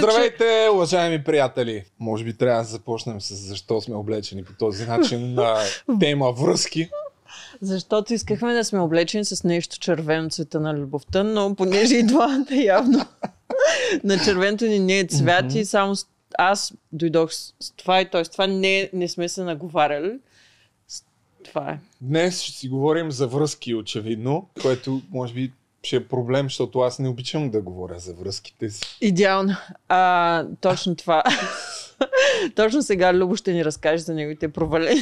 Здравейте, уважаеми приятели! Може би трябва да започнем с защо сме облечени по този начин на тема връзки. Защото искахме да сме облечени с нещо червено цвета на любовта, но понеже и двамата явно на червеното ни не е цвят и само аз дойдох с, това и т.е. това не, не сме се наговаряли. Това е. Днес ще си говорим за връзки, очевидно, което може би ще е проблем, защото аз не обичам да говоря за връзките си. Идеално. А, точно това. точно сега Любо ще ни разкаже за неговите провалени.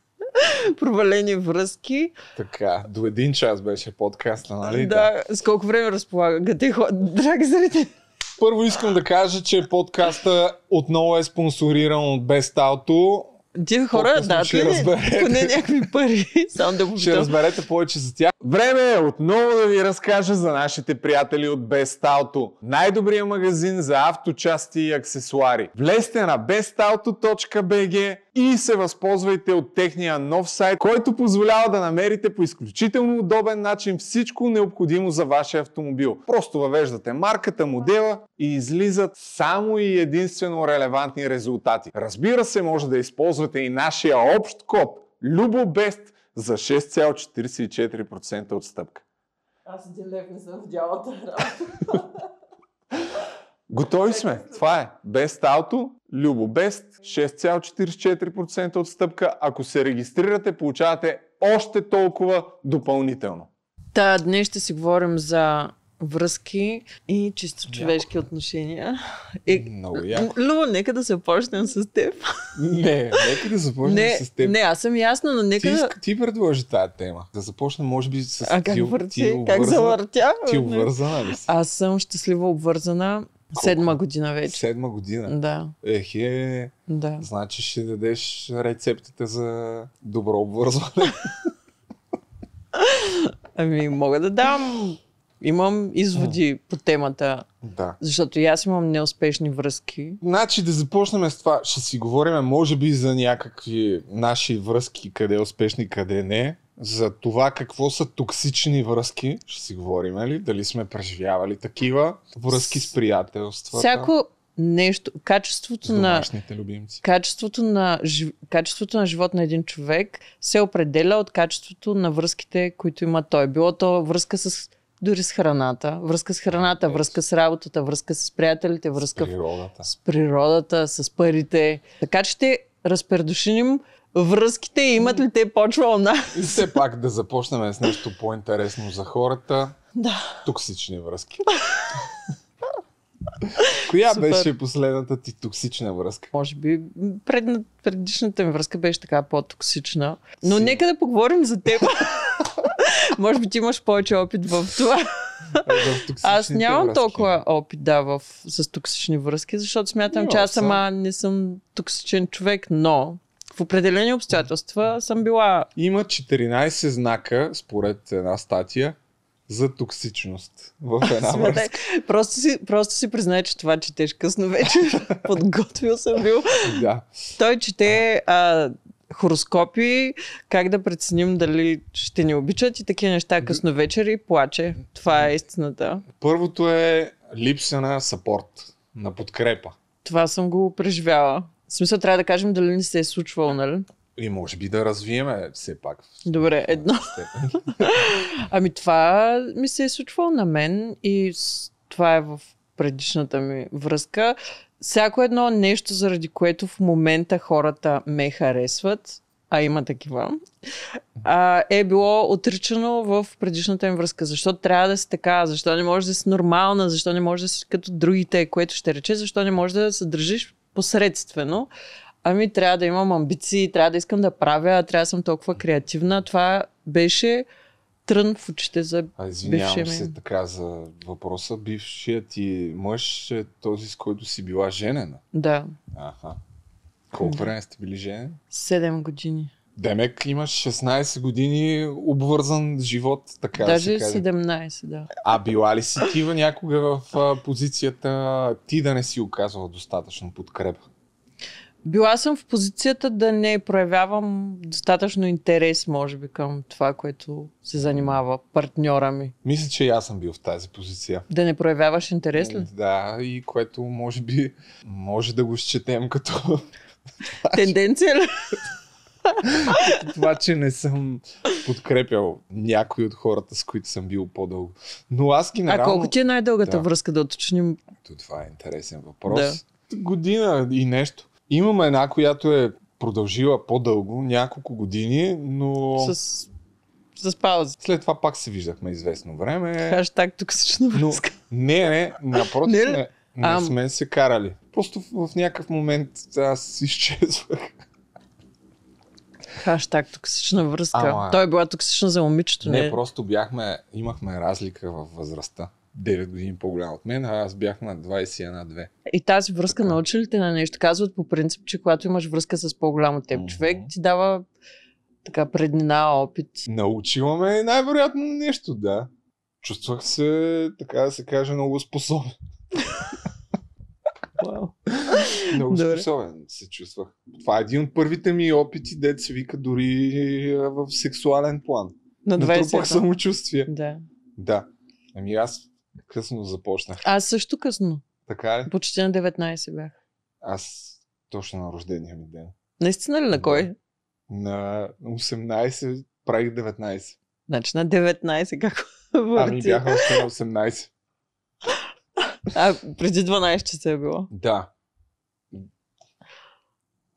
провалени връзки. Така, до един час беше подкаста, нали? Да, с колко време разполагате, драги зрители? Първо искам да кажа, че подкаста отново е спонсориран от Best Auto. Тия хора, По-късно да, ще разберете. поне някакви пари. Само да Ще разберете повече за тях. Време е отново да ви разкажа за нашите приятели от Best Auto. Най-добрият магазин за авточасти и аксесуари. Влезте на bestauto.bg и се възползвайте от техния нов сайт, който позволява да намерите по изключително удобен начин всичко необходимо за вашия автомобил. Просто въвеждате марката, модела и излизат само и единствено релевантни резултати. Разбира се, може да използвате и нашия общ код LUBOBEST за 6,44% отстъпка. Аз един лев не съм в дялата работа. Готови сме. Това е. Best Auto, LUBOBEST, 6,44% отстъпка. Ако се регистрирате, получавате още толкова допълнително. Та, днес ще си говорим за връзки и чисто човешки отношения. И, Много яко. Любо, нека да се почнем с теб. Не, нека да започнем Не, с теб. не, аз съм ясна, но Ти, нека иска- ти предложи тази тема. Да започнем, може би, с А как ти, върти? ти Как обвързана- завъртя? Ти обвързана ли си? Аз съм щастливо обвързана седма година вече. Седма година. Да, Ехе, да. значи ще дадеш рецептите за добро обвързване. Ами, мога да дам. Имам изводи по темата, да. защото и аз имам неуспешни връзки. Значи да започнем с това. Ще си говорим, може би, за някакви наши връзки, къде е успешни, къде не. За това какво са токсични връзки. Ще си говорим, ли? Дали сме преживявали такива връзки с приятелства. Всяко нещо, качеството на, любимци. качеството на, качеството на живот на един човек се определя от качеството на връзките, които има той. Било то връзка с дори с храната, връзка с храната, Yes. връзка с работата, връзка с приятелите, връзка в Природата. с природата, с парите. Така че ще разпредушиним връзките и имат ли те почва вълна. И все пак да започнем с нещо по-интересно за хората. Да. Токсични връзки. Коя Супер. беше последната ти токсична връзка? Може би предна, предишната ми връзка беше така по-токсична. Но Си. нека да поговорим за теб. Може би ти имаш повече опит в това. Аз нямам връзки. толкова опит, да, в, с токсични връзки, защото смятам, че аз сама не съм токсичен човек, но в определени обстоятелства съм била Има 14 знака, според една статия, за токсичност в една връзка. просто, си, просто си признай, че това четеш късно вечер. Подготвил съм бил. Да. Той чете а, хороскопи, как да преценим дали ще ни обичат и такива неща късно вечер и плаче. Това е истината. Първото е липса на сапорт, на подкрепа. Това съм го преживяла. В смисъл трябва да кажем дали не се е случвало, нали? И може би да развиеме все пак. Добре, едно. Ами това ми се е случвало на мен и това е в предишната ми връзка. Всяко едно нещо, заради което в момента хората ме харесват, а има такива, а, е било отричано в предишната ми връзка. Защо трябва да си така? Защо не можеш да си нормална? Защо не можеш да си като другите? Което ще рече, защо не можеш да се държиш посредствено? Ами трябва да имам амбиции, трябва да искам да правя, трябва да съм толкова креативна. Това беше трън в очите за А, извинявам бившия се ми. така за въпроса. Бившият ти мъж е този, с който си била женена. Да, Аха. Колко Да. време сте били женени? 7 години. Демек имаш 16 години обвързан живот, така да Даже се каже. 17, да. А била ли си ти някога в а, позицията ти да не си оказвала достатъчно подкрепа? Била съм в позицията да не проявявам достатъчно интерес, може би, към това, което се занимава партньора ми. Мисля, че и аз съм бил в тази позиция. Да не проявяваш интерес ли? Да, и което може би може да го счетем като Тенденция ли? това, че не съм подкрепял някой от хората, с които съм бил по-дълго. Но аз генерално... А колко ти е най-дългата Да. връзка, да уточним? То, това е интересен въпрос. Година и нещо. Имаме една, която е продължила по-дълго, няколко години, но С, с пауза. след това пак се виждахме известно време. Хаштаг токсична Но връзка. не, не, напротив, Не не, не, Ам. сме се карали. Просто в, в някакъв момент аз изчезвах. Хаштаг токсична връзка. Ама- Той е била токсична за момичето. Не, Не, просто бяхме, имахме разлика във възрастта. 9 години по-голям от мен, а аз бях на 21-2. И тази връзка Така. научи ли те на нещо? Казват по принцип, че когато имаш връзка с по-голям от теб Мгм. човек, ти дава така преднина, опит. Научила ме най-вероятно нещо, да. Чувствах се, така да се каже, много способен. Много Добре. способен се чувствах. Това е един от първите ми опити, дет се вика дори а, в сексуален план. На Натрупах 20 самочувствие. Да. Да. Ами аз късно започнах. Аз също късно. Така ли? Почти на 19 бях. Аз точно на рождения ми ден. Наистина ли на кой? На 18 правих 19. Значи на 19, как Ами върти? бяха още на 18. А, преди 12 часа е било. Да.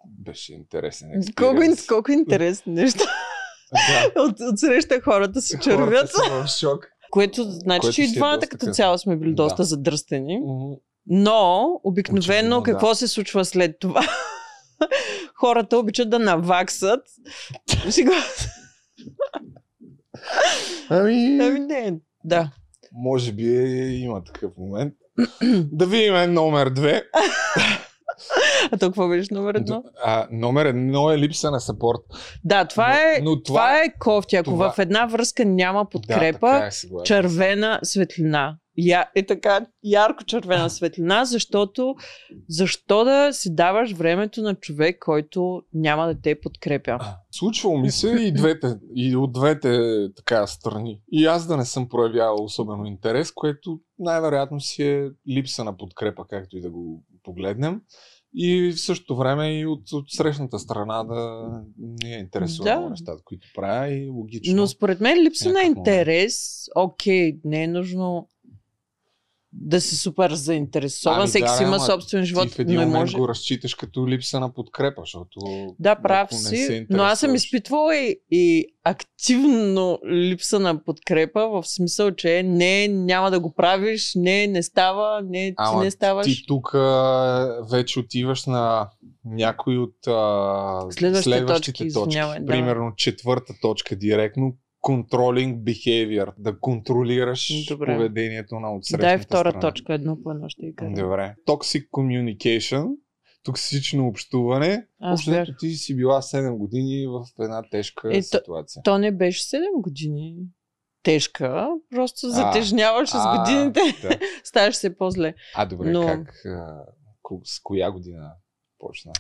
Беше интересен Колко, експеримент. колко интересни неща. Да. От, от среща хората се червят. Хората са в шок. Което значи, Което че и е двамата като цяло сме били Да. доста задръстени. Но, обикновено, Очевидно, какво да. се случва след това? Хората обичат да наваксат. Ами, Ами не, да. може би има такъв момент. да видим номер две. А то какво беше номер едно? А, номер едно е липса на сапорт. Да, това е, но, но това е кофти. Ако това- в една връзка няма Да, подкрепа, така е, червена светлина. Я, е така, ярко червена светлина, защото защо да си даваш времето на човек, който няма да те подкрепя? Случвало ми се и, двете, и от двете така страни. И аз да не съм проявявал особено интерес, което най-вероятно си е липса на подкрепа, както и да го погледнем. И в същото време и от, от срещната страна да не е интересувало Да. нещата, които правя и логично. Но според мен липса на интерес, окей, не е нужно да си супер заинтересован, Ами всеки да, си има собствен живот, Ти в един момент може... го разчиташ като липса на подкрепа, защото Да, прав не си, но аз съм изпитвала и, и активно липса на подкрепа, в смисъл, че не, няма да го правиш, не, не става, не, ти Ама не ставаш. Ти тук вече отиваш на някои от а, Следващите следващите точки, точки. извинявай, да. Примерно четвърта точка директно. Controlling behavior. Да контролираш Добре. поведението на отсрещната Дай втора страна. точка, едно по едно ще кажа. Добре. Toxic communication. Токсично общуване. Общо бях- ти си била 7 години в една тежка Е, то- ситуация. То не беше 7 години. Тежка, просто А, затежняваш с а, годините, Да. ставаш се по-зле. А, добре, Но- как, а, с коя година почна?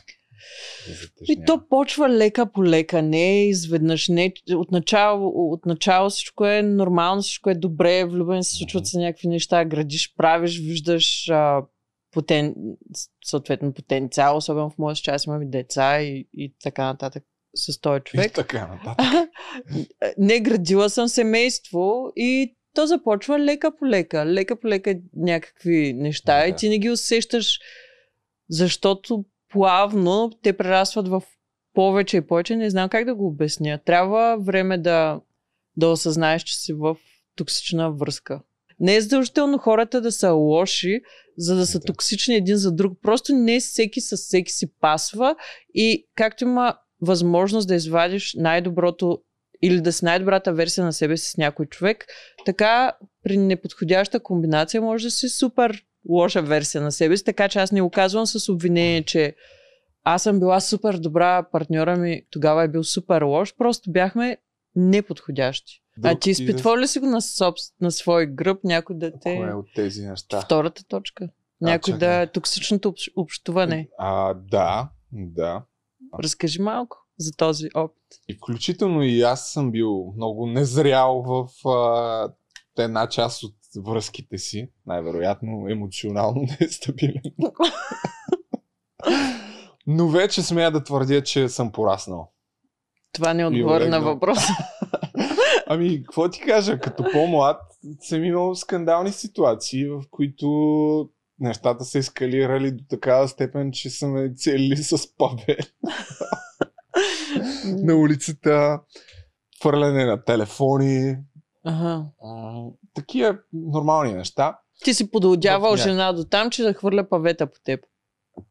И то почва лека по лека, не изведнъж. Не, отначало, отначало всичко е нормално, всичко е добре, влюбен се случват се някакви неща, градиш, правиш, виждаш а, потен, съответно потенциал, особено в моя част имам и деца и, и така нататък с този И човек. така нататък. не градила съм семейство и то започва лека по лека. Лека по лека някакви неща Да. и ти не ги усещаш, защото плавно те прерастват в повече и повече. Не знам как да го обясня. Трябва време да, да осъзнаеш, че си в токсична връзка. Не е задължително хората да са лоши, за да са Да. токсични един за друг. Просто не всеки с всеки си пасва и както има възможност да извадиш най-доброто или да си най-добрата версия на себе си с някой човек, така при неподходяща комбинация може да си супер лоша версия на себе си, така че аз не го казвам с обвинение, че аз съм била супер добра, партньора ми тогава е бил супер лош, просто бяхме неподходящи. а Друг ти изпитвал ли си го на, собс... на свой гръб някой да те... Кое от тези неща? Втората точка. Някой чакай. да е токсичното общ- общуване. А, да, Да. Разкажи малко за този опит. И включително и аз съм бил много незрял в а, една част от връзките си. Най-вероятно емоционално нестабилен. Но вече смея да твърдя, че съм пораснал. Това не отговори на въпроса. Ами, какво ти кажа, като по-млад съм имал скандални ситуации, в които нещата са ескалирали до такава степен, че са ме целили с пабе на улицата, хвърляне на телефони, Ага. а, такива нормални неща. Ти си ня- жена до там, че да хвърля павета по теб.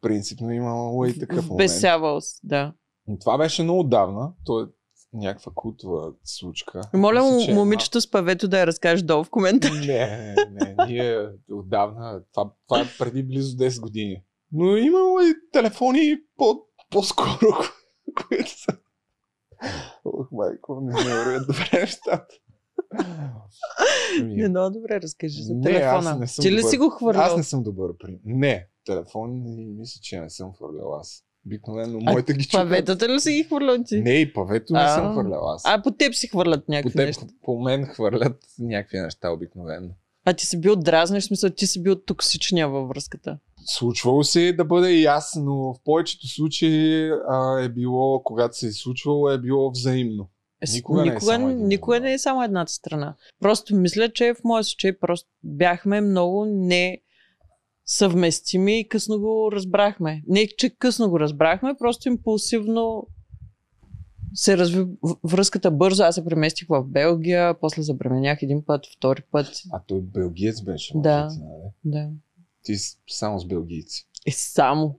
Принципно имало и такъв момент. Бесявал си, да. Но Това беше много отдавна. То е някаква култова случка. Моля Мисля, че е момичето с павето да я разкажеш долу в коментар. Не, не, не, ние отдавна, това, това е преди близо 10 години. Но имало и телефони по, по-скоро, които са... Ох, майко, не ме вървят добре нещата. Ами, Не, много добре разкажи за Не, телефона. аз не съм Ти ли добър. си го хвърлял? Аз не съм добър при... Не, телефон мисля, че не съм хвърлял аз. Обикновено моите ги чукат. Паветата ли си ги хвърлял ти? Не, и павето не съм хвърлял аз. А по теб си хвърлят по, някакви теб, неща. по мен хвърлят някакви неща обикновено. А ти си бил дразнеш, в смисъл ти си бил токсичния във връзката. Случвало се да бъде и аз, но в повечето случаи а, е било, когато се е случвало, е било взаимно. Е, с- Никога не е никога, никога не е само едната страна. Просто мисля, че в моя случай просто бяхме много не съвместими и късно го разбрахме. Не, че късно го разбрахме, просто импулсивно се разви връзката бързо. Аз се преместих в Белгия, после забременях един път, втори път. А той белгиец беше. Да. нали? Да. Ти само с белгийци. И само.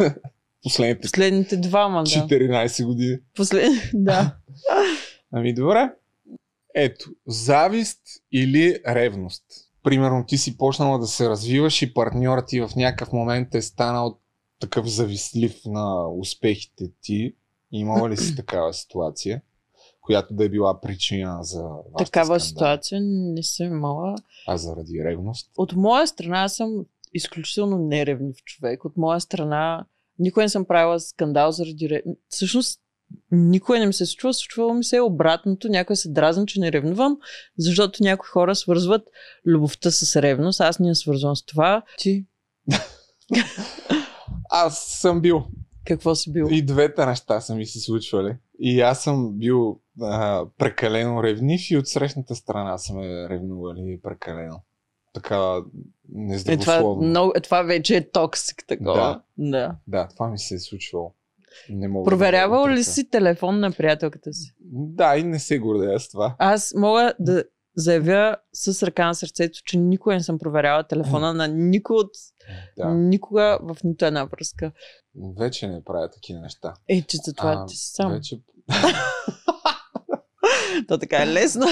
Последните Последните двама, да. 14 години. Послед... да. Ами добре. Ето, завист или ревност. Примерно ти си почнала да се развиваш и партньорът ти в някакъв момент е станал такъв завистлив на успехите ти. Имала ли си такава ситуация, която да е била причина за вашата Такава скандали? ситуация не съм имала. А заради ревност? От моя страна аз съм изключително неревнив човек. От моя страна никой не съм правила скандал заради ревност. Всъщност никой не ми се е случва. Случвало ми се е обратното. Някой се дразни, че не ревнувам, защото някои хора свързват любовта с ревност. Аз не я свързвам с това. Ти Аз съм бил. какво си бил? И двете неща са ми се случвали. И аз съм бил а, прекалено ревнив и от срещната страна са ме ревнували прекалено. Така Е, това, нездравословно. много, е, това вече е токсик такова. Да. да. Да, това ми се е случвало. Не мога Проверявал да ли си телефон на приятелката си? Да, и не се гордея с това. Аз мога да заявя с ръка на сърцето, че никога не съм проверяла телефона на никой от Да. никога в нито една връзка. Вече не правя такива неща. Е, че за това А, ти си сам. Вече... То така е лесно.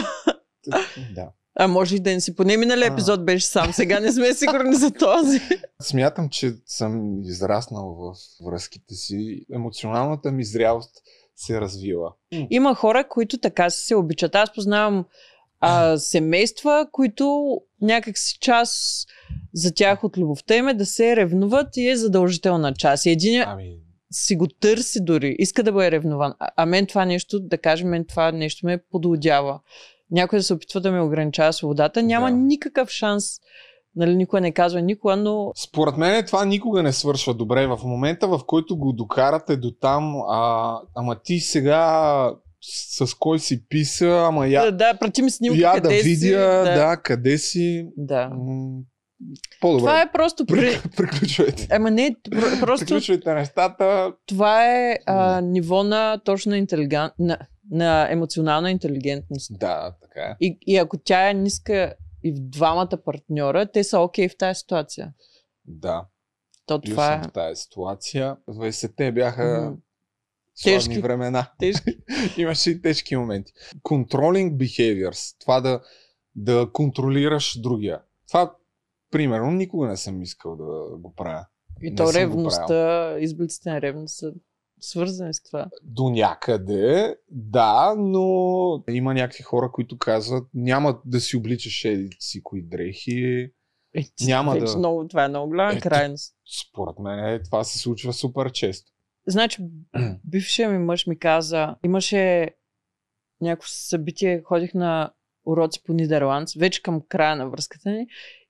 да. А може и да не си. Поне минали А. епизод беше сам. Сега не сме сигурни за този. Смятам, че съм израснал в връзките си. Емоционалната ми зрялост се е развила. Има хора, които така се обичат. Аз познавам а, семейства, които някак си част за тях от любовта им е да се ревнуват и е задължителна част. И един Ами, си го търси дори, иска да бъде ревнован. А, а мен това нещо, да кажем, мен това нещо ме подлодява. Някой да се опитва да ме ограничава свободата, няма Да. никакъв шанс. Нали, никой не казва никога, но Според мен това никога не свършва добре. В момента, в който го докарате до там, а, ама ти сега с, с кой си писа, ама я, да, да прати ми снимка я да къде си. видя, да. къде си. да. По-добре. Това е просто... При... При... Приключвайте. Ама не, пр- просто Приключвайте нещата. това е а, ниво на точно интелиген... на, на емоционална интелигентност. Да, така е. И, и ако тя е ниска и в двамата партньора, те са окей в тази ситуация. Да. То това е в тази ситуация. 20-те бяха сложни Тежки. времена. тежки. Имаше и тежки моменти. Controlling behaviors. Това да, да контролираш другия. Това, примерно, никога не съм искал да го правя. И Не то ревността, изблиците на ревност са свързани с това. До някъде, да, но има някакви хора, които казват, няма да си обличаш еди си кои дрехи. Е, Няма вече да- Много, това е много голяма Ето. крайност. Според мен е, това се случва супер често. Значи, бившия ми мъж ми каза, имаше някакво събитие, ходих на уроци по Нидерландс, вече към края на връзката ни,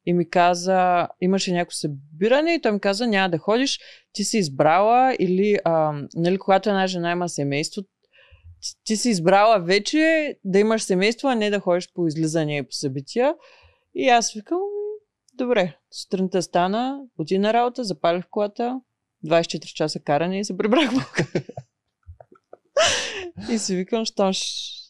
и ми каза, имаше някакво събиране и той ми каза, няма да ходиш, ти си избрала или, а, нали, когато една жена има семейство, ти, ти си избрала вече да имаш семейство, а не да ходиш по излизания и по събития. И аз викам, добре, сутринта стана, отида на работа, запалих колата, 24 часа каране и се прибрах в И си викам, що ще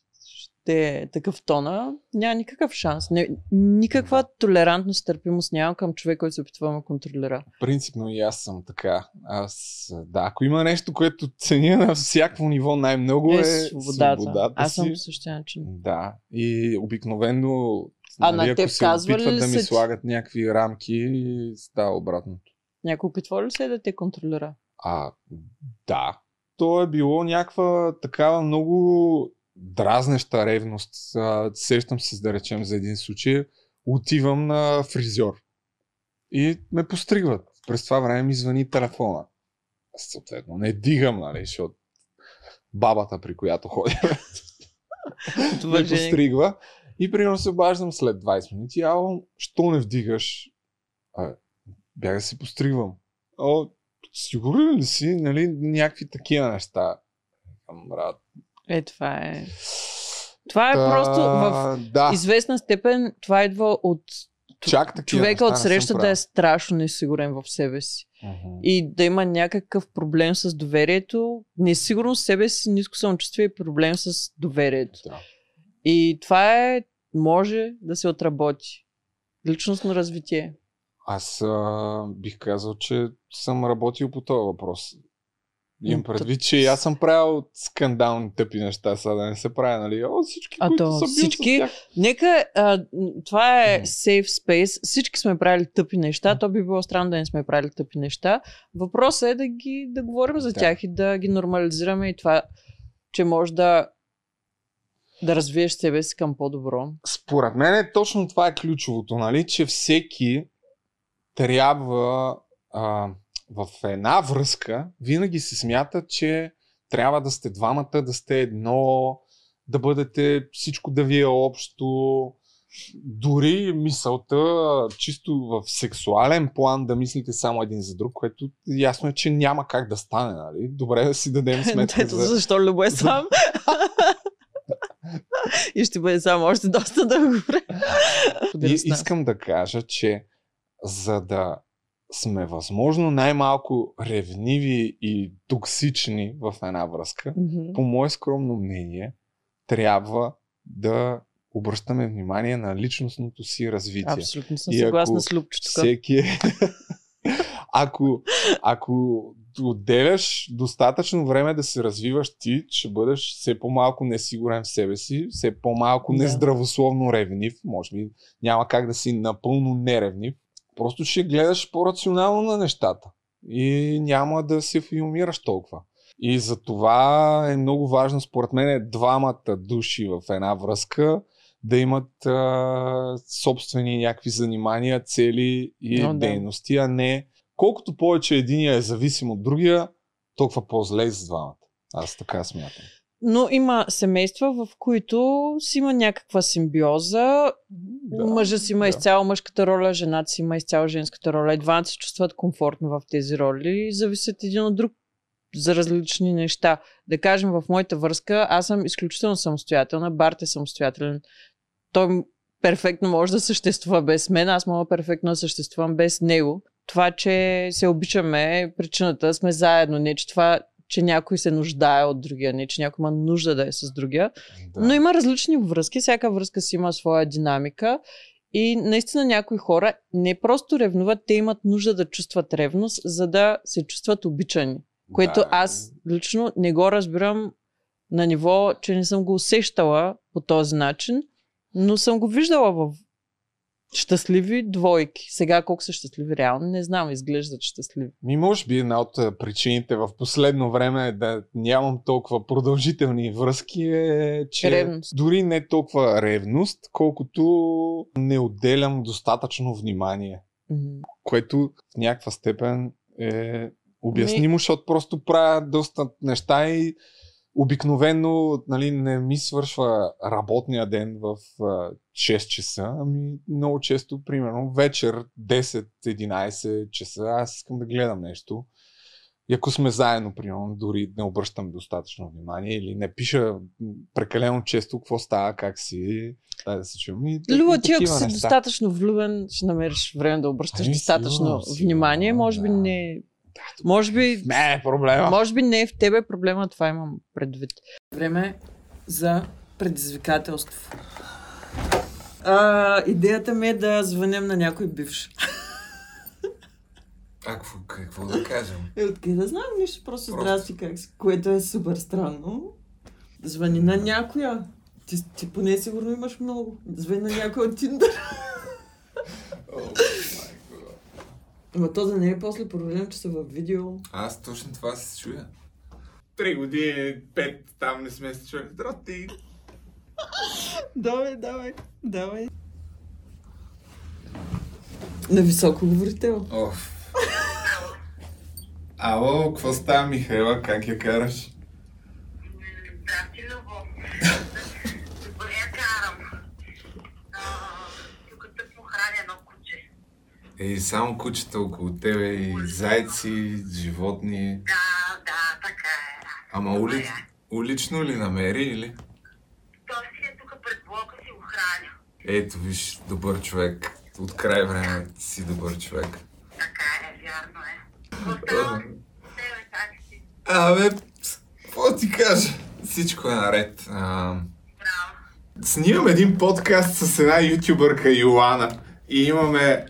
е такъв тона, няма никакъв шанс. Не, никаква толерантност, търпимост нямам към човек, който се опитва да контролира. Принципно и аз съм така. Аз, да, ако има нещо, което ценя на всяко ниво най-много е, е свободата. свободата аз съм по същия начин. Да, и обикновено а нали, на теб се казва опитват ли да ми се- слагат някакви рамки, става обратното. Някой опитва ли се да те контролира? А, да. То е било някаква такава много дразнеща ревност. Сещам се, да речем, за един случай. Отивам на фризьор. И ме постригват. През това време ми звъни телефона. Съответно не дигам, нали, защото бабата, при която ходя, ме Уважение. постригва. И примерно се обаждам след 20 минути. Ало, що не вдигаш? А, бях да се постригвам. О, сигурен ли си? Нали, някакви такива неща. Брат. Е, това е. Това е Та, просто в Да, известна степен това идва от чак такива човека от не съм среща да правил. е страшно несигурен в себе си. Мгм. И да има някакъв проблем с доверието, несигурност в себе си, ниско самочувствие и проблем с доверието. Да. И това е, може да се отработи. Личностно развитие. Аз а, бих казал, че съм работил по този въпрос. Имам предвид, че и аз съм правил скандални тъпи неща, сега да не се правя, нали? О, всички, А които то са бил всички- тях. Нека, а, това е safe space. Всички сме правили тъпи неща. То би било странно да не сме правили тъпи неща. Въпросът е да ги да говорим за Да. тях и да ги нормализираме и това, че може да да развиеш себе си към по-добро. Според мен е точно това е ключовото, нали? Че всеки трябва а, в една връзка винаги се смята, че трябва да сте двамата, да сте едно, да бъдете всичко да ви е общо. Дори мисълта, чисто в сексуален план, да мислите само един за друг, което ясно е, че няма как да стане, нали? Добре да си дадем сметка Ето за... защо Любо е сам. и ще бъде сам още доста дълго време. Искам да кажа, че за да сме възможно най-малко ревниви и токсични в една връзка, Мгм. по мое скромно мнение, трябва да обръщаме внимание на личностното си развитие. Абсолютно съм съгласна с Любчо тук. Всеки е... ако, ако отделяш достатъчно време да се развиваш ти, ще бъдеш все по-малко несигурен в себе си, все по-малко Да. нездравословно ревнив, може би няма как да си напълно неревнив, просто ще гледаш по-рационално на нещата и няма да се филмираш толкова. И за това е много важно, според мен, двамата души в една връзка да имат а, собствени някакви занимания, цели и Но да. дейности, а не колкото повече единия е зависим от другия, толкова по-зле с двамата. Аз така смятам. Но има семейства, в които си има някаква симбиоза. Да, Мъжът си има да. изцяло мъжката роля, жената си има изцяло женската роля. Двамата се чувстват комфортно в тези роли и зависят един от друг за различни неща. Да кажем, в моята връзка аз съм изключително самостоятелна, Барт е самостоятелен. Той перфектно може да съществува без мен, аз мога перфектно да съществувам без него. Това, че се обичаме, причината сме заедно. Не, че това, че някой се нуждае от другия, не, че някой има нужда да е с другия. Да. Но има различни връзки, всяка връзка си има своя динамика и наистина някои хора не просто ревнуват, те имат нужда да чувстват ревност, за да се чувстват обичани. Което Да. аз лично не го разбирам на ниво, че не съм го усещала по този начин, но съм го виждала в щастливи двойки. Сега колко са щастливи реално, не знам, изглеждат щастливи. Ми, може би една от причините в последно време да нямам толкова продължителни връзки е, че Ревност. дори не толкова ревност, колкото не отделям достатъчно внимание, Мгм. което в някаква степен е Обясни му, защото просто правя доста неща и обикновено нали, не ми свършва работния ден в а, 6 часа, ами много често, примерно, вечер 10-11 часа, аз искам да гледам нещо. И ако сме заедно, примерно, дори не обръщам достатъчно внимание или не пиша прекалено често какво става, как си, да, да се чуем. И, Люба, ти ако си неща. достатъчно влюбен, ще намериш време да обръщаш Ами, достатъчно сигурно, сигурно, внимание. Може би да. не... Може би Не е проблема. Може би не е в тебе проблема, това имам предвид. Време за предизвикателство. А, идеята ми е да звънем на някой бивш. А какво, какво да кажем? Е, откъде да знам нищо, просто, Просто. здрасти как си, което е супер странно. Звъни на някоя. Ти, ти поне сигурно имаш много. Звъни на някой от Тиндър. Ама то да не е после проблем, че са в видео. Аз точно това се чуя. Три години, пет, там не сме се чули. Здрасти! Давай, давай, давай. На високо говорител. Оф. Ало, какво става, Михайла? Как я караш? Ей, само кучета около тебе и зайци, животни. Да, да, така е. Ама ули... е. улично ли намери или? Той си е тук пред блока си го храня. Ето, виж, добър човек. От край време си добър човек. Така е, вярно е. Какво става? Тебе, как си? Абе, какво ти кажа? Всичко е наред. А, Браво. Снимам един подкаст с една ютубърка Йоана и имаме...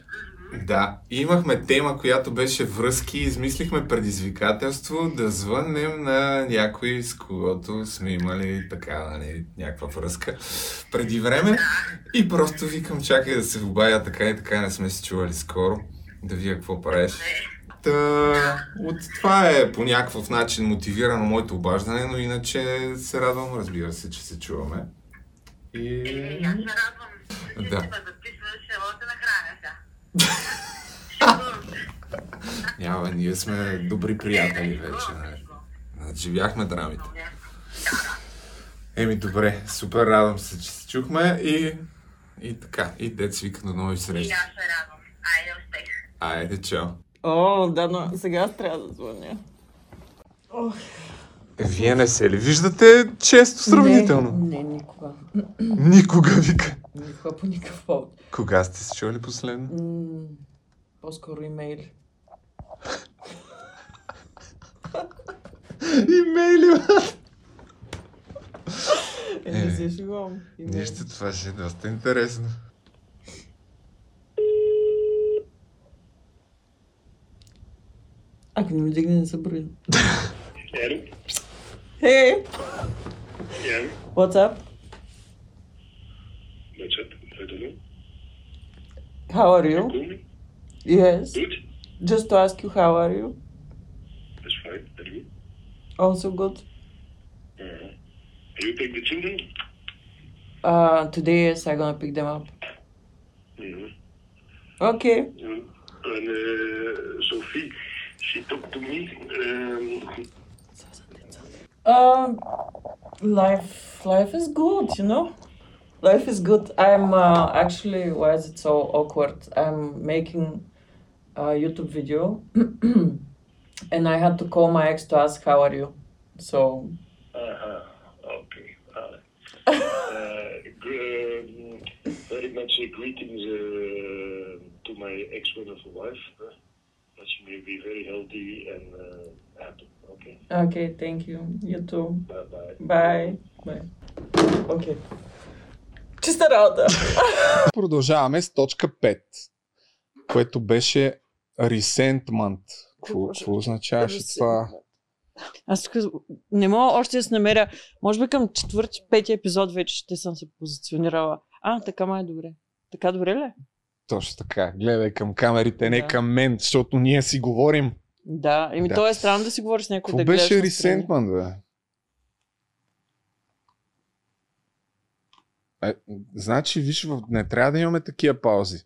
да, имахме тема, която беше връзки. Измислихме предизвикателство да звъннем на някой, с когото сме имали така, нали, някаква връзка преди време. И просто викам, чакай да се обая така и така, не сме се чували скоро. Да видя какво правиш. Та, от това е по някакъв начин мотивирано моето обаждане, но иначе се радвам, разбира се, че се чуваме. И... Е, аз се радвам. Че Да. да. записваш, те нахраня сега. Няма, ние сме добри приятели вече. Нали? Живяхме драмите. Еми, добре, супер радвам се, че се чухме и, и така, и дец вика на нови И срещи. аз се радвам. Айде, успех. Айде, чао. О, да, но сега аз трябва да звъня. Вие не се ли виждате често сравнително? Не, не, никога. Никога вика. Никога по никакъв повод. Кога сте се чули последно? М, по-скоро имейли. Имейли, Е, не се шегувам. Имейли. Нищо, това ще е доста интересно. Ако не ми дигне, не се брои. Hello. Hey, Yeah. what's up? What's it. I don't know. How are you? Me. Yes. Good. Just to ask you, how are you? That's fine. And you? Also good. Uh-huh. You take the children? Uh, today, yes, I'm gonna pick them up. Mm-hmm. Okay. And uh, Sophie, she talked to me. Um, Um, life, life is good, you know. Life is good. I'm uh, actually. Why is it so awkward? I'm making a YouTube video, and I had to call my ex to ask how are you. So uh-huh. Okay. Uh, um, very much greetings uh, to my ex-wonderful wife. That she may be very healthy and uh, happy. Okay. okay, thank you. You too. Bye bye. Bye. Bye. Okay. Чиста работа. Продължаваме с точка 5, което беше resentment. Какво, означаваше това? Аз тук не мога още да се намеря. Може би към четвърти, пети епизод вече ще съм се позиционирала. А, така ма е добре. Така добре ли? е? Точно така. Гледай към камерите, не Да. към мен, защото ние си говорим. Да, еми Да. то е странно да си говориш с някой Какво да беше гледаш resentment, бе? Е, значи, виж, не трябва да имаме такива паузи.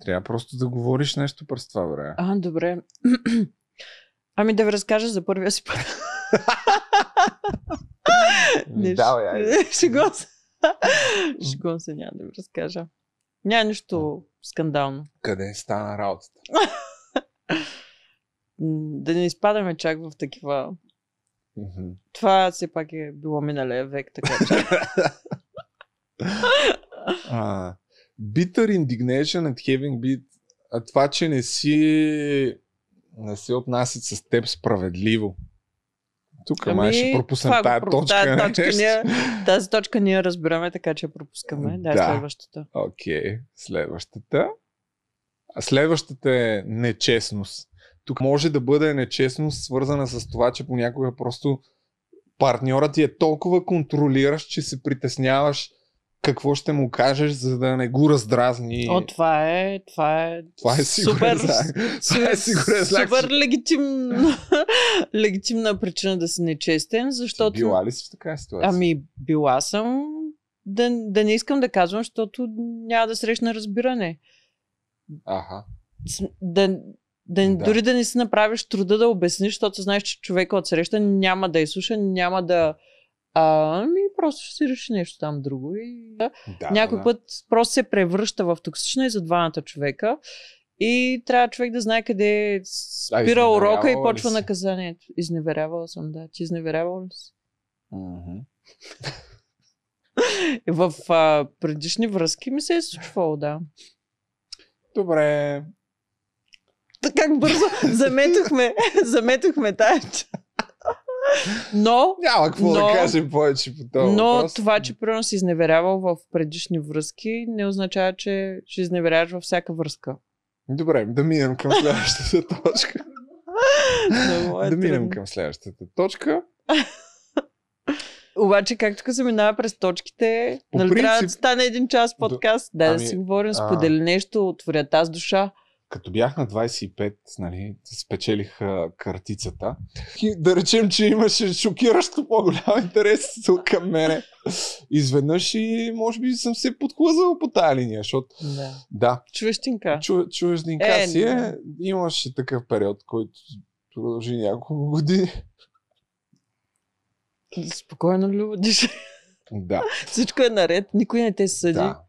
Трябва просто да говориш нещо през това време. А, добре. Ами да ви разкажа за първия си път. Не, Давай. Шегувам се. Се, няма да ви разкажа. Няма нищо скандално. Къде стана работата? Да не изпадаме чак в такива... Това все пак е било миналия век, така че... А, bitter indignation at having been а това, че не си не се отнасят с теб справедливо. Тук май ще пропуснем Ами, тая точка. Нещо. точка, ние, тази точка ние разбираме, така че пропускаме. Да, Да. следващата. Окей, следващата. А следващата е нечестност. Тук може да бъде нечестност, свързана с това, че понякога просто партньорът ти е толкова контролиращ, че се притесняваш какво ще му кажеш, за да не го раздразни. О, това е, това е, Това е супер, знак. Това е сигурен знак, супер че- легитим, легитимна причина да си нечестен, защото... Ти била ли си в такава ситуация? Ами, била съм да, да не искам да казвам, защото няма да срещна разбиране. Аха. Да, Да. да. Дори да не си направиш труда да обясниш, защото знаеш, че човека от среща няма да изслуша, няма да... А, ами просто ще си реши нещо там друго. И да. Да, Някой да. път просто се превръща в токсично и за двамата човека. И трябва човек да знае къде спира изневерявала урока и почва наказанието. Изневерявала съм, да. Ти изневерявала ли си? В а, предишни връзки ми се е случвало, да. Добре. Как бързо заметохме, заметохме тая. Но, Няма какво Но- да кажем повече по този но въпрос. това, че примерно си изневерявал в предишни връзки, не означава, че ще изневеряваш във всяка връзка. Добре, да минем към следващата точка. Е да минем към следващата точка. Обаче, как тук се минава през точките, По нали трябва да принцип- стане един час подкаст, да, Ами, да си говорим, а- сподели нещо, отворя тази душа. Като бях на 25, нали, спечелих а, картицата. И да речем, че имаше шокиращо по-голям интерес към мене. Изведнъж и може би съм се подхлъзал по тази линия, защото Да. да, Човещинка. чу, чуждинка Е, си е. да. Имаше такъв период, който продължи няколко години. Спокойно, Любо, дишай. Да. Всичко е наред, никой не те съди. да.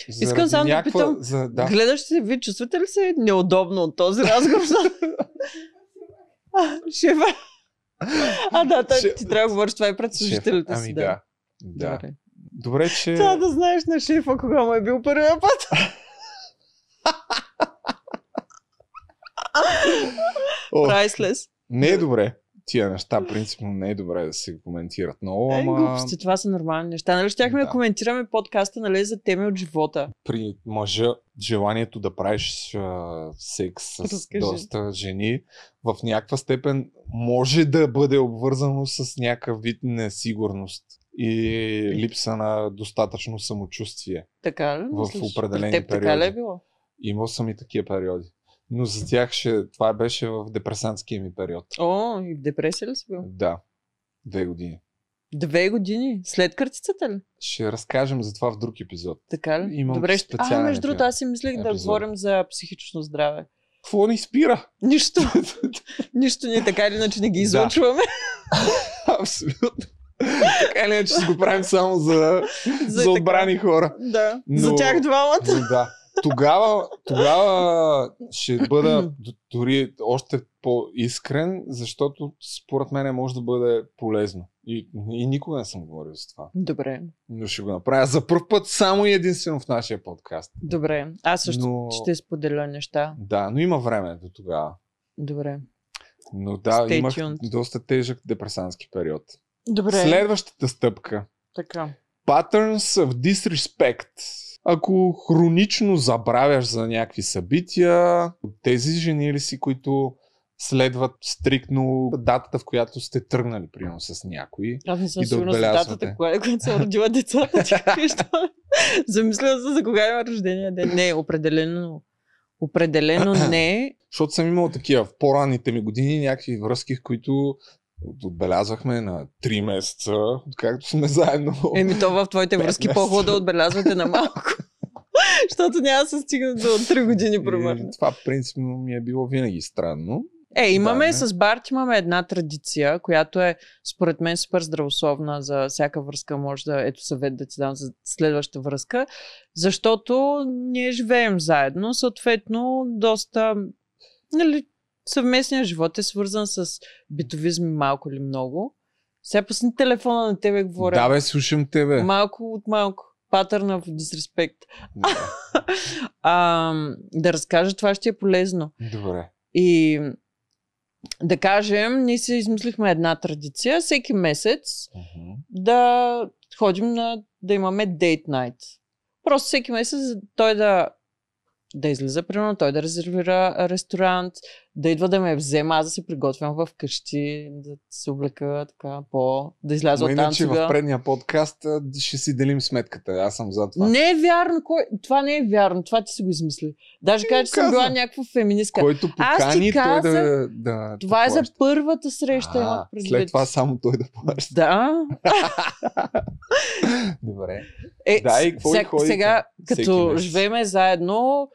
Искам Заради само да някаква- питам, За, да. Гледаш се, вие чувствате ли се неудобно от този разговор? А, Шефа. А, да, той, Шеф- ти трябва да говориш това и пред служителите Шеф, си. Ами да. да. Добре. Добре, че... Трябва да знаеш на шефа кога му е бил първия път. Прайслес. не е добре. Тия неща, принципно, не е добре да се коментират много, Е, ама глупости, това са нормални неща. Нали щяхме да. Да. коментираме подкаста нали, за теми от живота. при мъжа желанието да правиш а, секс с Разкажи. доста жени в някаква степен може да бъде обвързано с някакъв вид несигурност и липса на достатъчно самочувствие. Така ли? В мислиш? определени теб така ли е периоди. било? Имал съм и такива периоди. Но за тях ще, това беше в депресантския ми период. О, и в депресия ли си бил? Да, две години. Две години. След картицата ли? Ще разкажем за това в друг епизод. Така ли? Имам Добре, ще... А, между другото, аз си мислех да епизоди. говорим за психично здраве. Какво ни спира? Нищо. Нищо ни така или иначе не ги Да. излъчваме. Абсолютно. така или иначе ще го правим само за, за, така. отбрани хора. Да. Но- За тях двамата. Но да. Тогава, тогава ще бъда дори още по-искрен, защото според мен може да бъде полезно. И, и никога не съм говорил за това. Добре. Но ще го направя за първ път само и единствено в нашия подкаст. Добре. Аз също Но- ще споделя неща. Да, но има време до тогава. Добре. Но да, Stay имах tuned. доста тежък депресантски период. Добре. Следващата стъпка. Така. Patterns of disrespect. Ако хронично забравяш за някакви събития, тези жени ли си, които следват стриктно датата, в която сте тръгнали, примерно, с някой. Аз не съм да сигурна за датата, кога е, когато съм родила децата. Замисля се за кога има рождения ден. Не, определено. Определено не. Защото съм имал такива в по-ранните ми години някакви връзки, в които отбелязвахме на 3 месеца, откакто сме заедно. Еми то в твоите връзки по-хубаво да отбелязвате на малко. Защото няма да се стигне до 3 години, примерно. Това принципно ми е било винаги странно. Е, имаме Да, с Барт имаме една традиция, която е според мен супер здравословна за всяка връзка. Може да, ето съвет да ти дам за следваща връзка, защото ние живеем заедно, съответно доста, нали, съвместният живот е свързан с битовизми малко или много. Сега пусни телефона на тебе говоря. Да, бе, слушам тебе. Малко от малко. Патърна в дисреспект. Да. А, да разкажа, това ще е полезно. Добре. И да кажем, ние си измислихме една традиция, всеки месец Мгм. да ходим на, да имаме дейт найт. Просто всеки месец той да, да излиза, примерно, той да резервира ресторант, да идва да ме взема, аз да се приготвям в къщи, да се облека така по... да изляза Но от иначе танцога. в предния подкаст ще си делим сметката. Аз съм за това. Не е вярно. Кой... Това не е вярно. Това ти си го измисли. Даже кажа, че съм била някаква феминистка. Който Аз ти покани, той казах, да, да Това е за първата среща, А, имах предвид. След това само той да плаща. Да. Добре. Е, Да, и какво сега, сега като живееме заедно.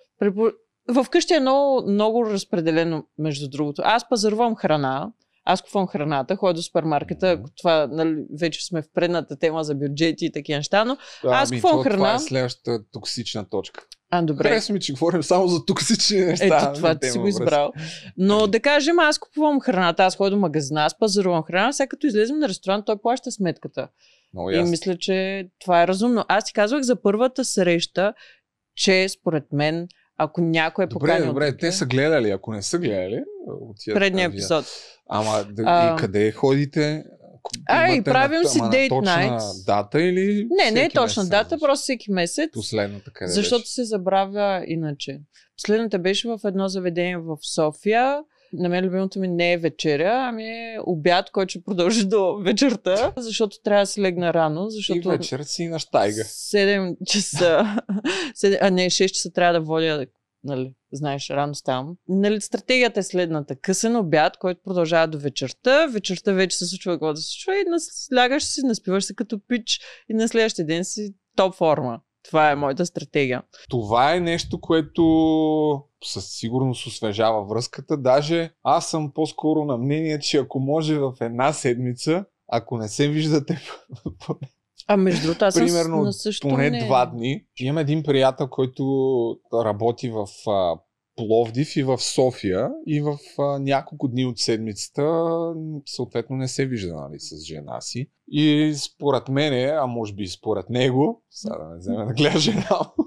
Вкъщи е много, много разпределено, между другото. Аз пазарувам храна, аз купувам храната, ходя до супермаркета, това нали, вече сме в предната тема за бюджети и такива неща, но Аз Ами, купувам то Това храна. е следващата токсична точка. а, добре. Харесва ми, че говорим само за токсични неща. Ето това ти си го избрал. Но да кажем, аз купувам храната, аз ходя до магазина, аз пазарувам храна, сега като излезем на ресторант, той плаща сметката. Много И ясно. мисля, че това е разумно. Аз ти казвах за първата среща, че според мен, ако някой е Добре, поканил... добре, друг, те са гледали. Ако не са гледали, Предния епизод. Ама да, А. и къде ходите? А, и правим на- си date nights. дата или Не, не е точна месец дата, просто всеки месец. Последната къде Защото беше? се забравя иначе. Последната беше в едно заведение в София. На мен любимото ми не е вечеря, ами е обяд, който ще продължи до вечерта, защото трябва да се легна рано, И защото вечер си на штайга. 7 часа, 7, а не, 6 часа трябва да водя, нали, знаеш, рано ставам. Нали, стратегията е следната. Късен обяд, който продължава до вечерта. Вечерта вече се случва какво да се случва и нас, лягаш си, наспиваш се като пич и на следващия ден си топ форма. Това е моята стратегия. Това е нещо, което със сигурност освежава връзката. Даже аз съм по-скоро на мнение, че ако може в една седмица, ако не се виждате А между другото, аз примерно на също поне не... два дни. Имам един приятел, който работи в а, Пловдив и в София и в а, няколко дни от седмицата съответно не се вижда нали, с жена си. И според мене, а може би и според него, сега да не вземе да гледа жена му,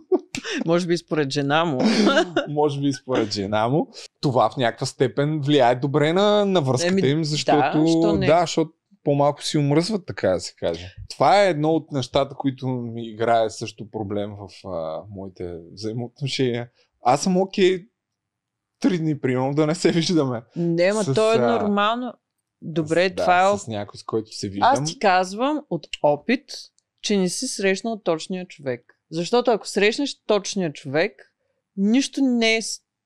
Може би и според жена му. може би и според жена му, това в някаква степен влияе добре на, на връзката им, защото, да, да, защото по-малко си умръзват, така да се каже. Това е едно от нещата, които ми играе също проблем в а, моите взаимоотношения. Аз съм окей три дни, примерно, да не се виждаме. Не, ма С, то е нормално. Добре, С- това е С някой, с който се виждам. Аз ти казвам от опит, че не си срещнал точния човек. Защото ако срещнеш точния човек, нищо не е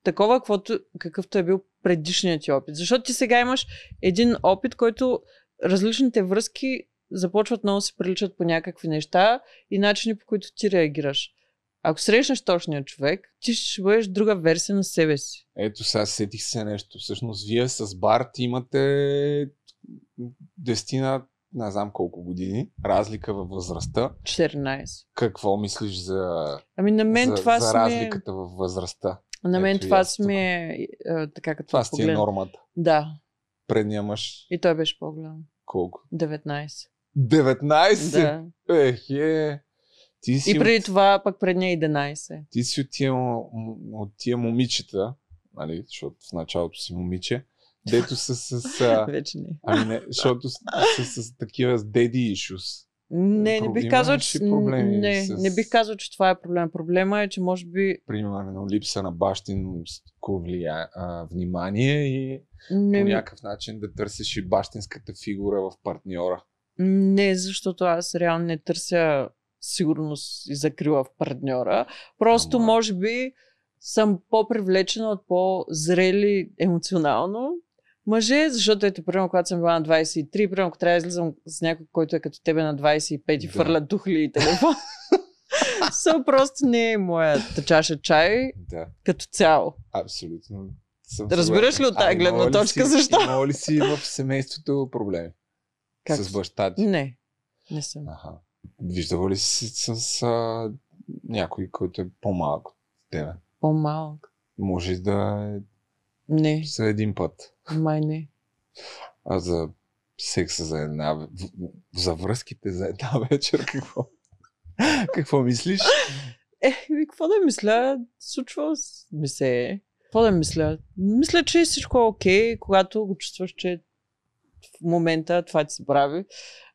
такова, каквото, какъвто е бил предишният ти опит. Защото ти сега имаш един опит, който различните връзки започват много да се приличат по някакви неща и начини по които ти реагираш. Ако срещнеш точния човек, ти ще бъдеш друга версия на себе си. Ето сега сетих се нещо. Всъщност вие с Барт имате дестина, не знам колко години, разлика във възрастта. 14. Какво мислиш за, Ами на мен за, това за ми е... разликата във възрастта? На мен Ето това си ми е, е, така като Това си е нормата. Да, Предния мъж и той беше по-голям. колко? 19. 19? Да. Ех, е. Ти си, И преди от, това пък предния 11. ти си от тия, от тия момичета, нали, защото в началото си момиче, дето са с... А, Вече не. ами не, защото с, с, с такива с daddy issues. Не, не бих казал, че... Не, с- не бих казал, че това е проблем. Проблема е, че може би... Примерно липса на бащинско влия, а, внимание и по Не, някакъв начин да търсиш и бащинската фигура в партньора. не, защото аз реално не търся сигурност и закрила в партньора. Просто, Ама- може би, съм по-привлечена от по-зрели емоционално мъже, защото ето, примерно, когато съм била на 23, примерно, ако трябва да излизам с някой, който е като тебе на 25 и Да. фърля тухли и телефон. So, просто не е моята чаша чай Да, като цяло. абсолютно. Съм Разбираш ли от тази гледна точка си- защо? Имала ли си в семейството проблеми? Как? С баща ти? Не, не съм. Аха. Виждала ли си с, с а, някой, който е по-малък от тебе? По-малък. Може да е Не, за един път. май не. А за секса за една... За връзките за една вечер какво? какво мислиш? Е, какво да мисля? Случва ми се. Какво да мисля? Мисля, че всичко е окей, когато го чувстваш, че в момента това ти се прави.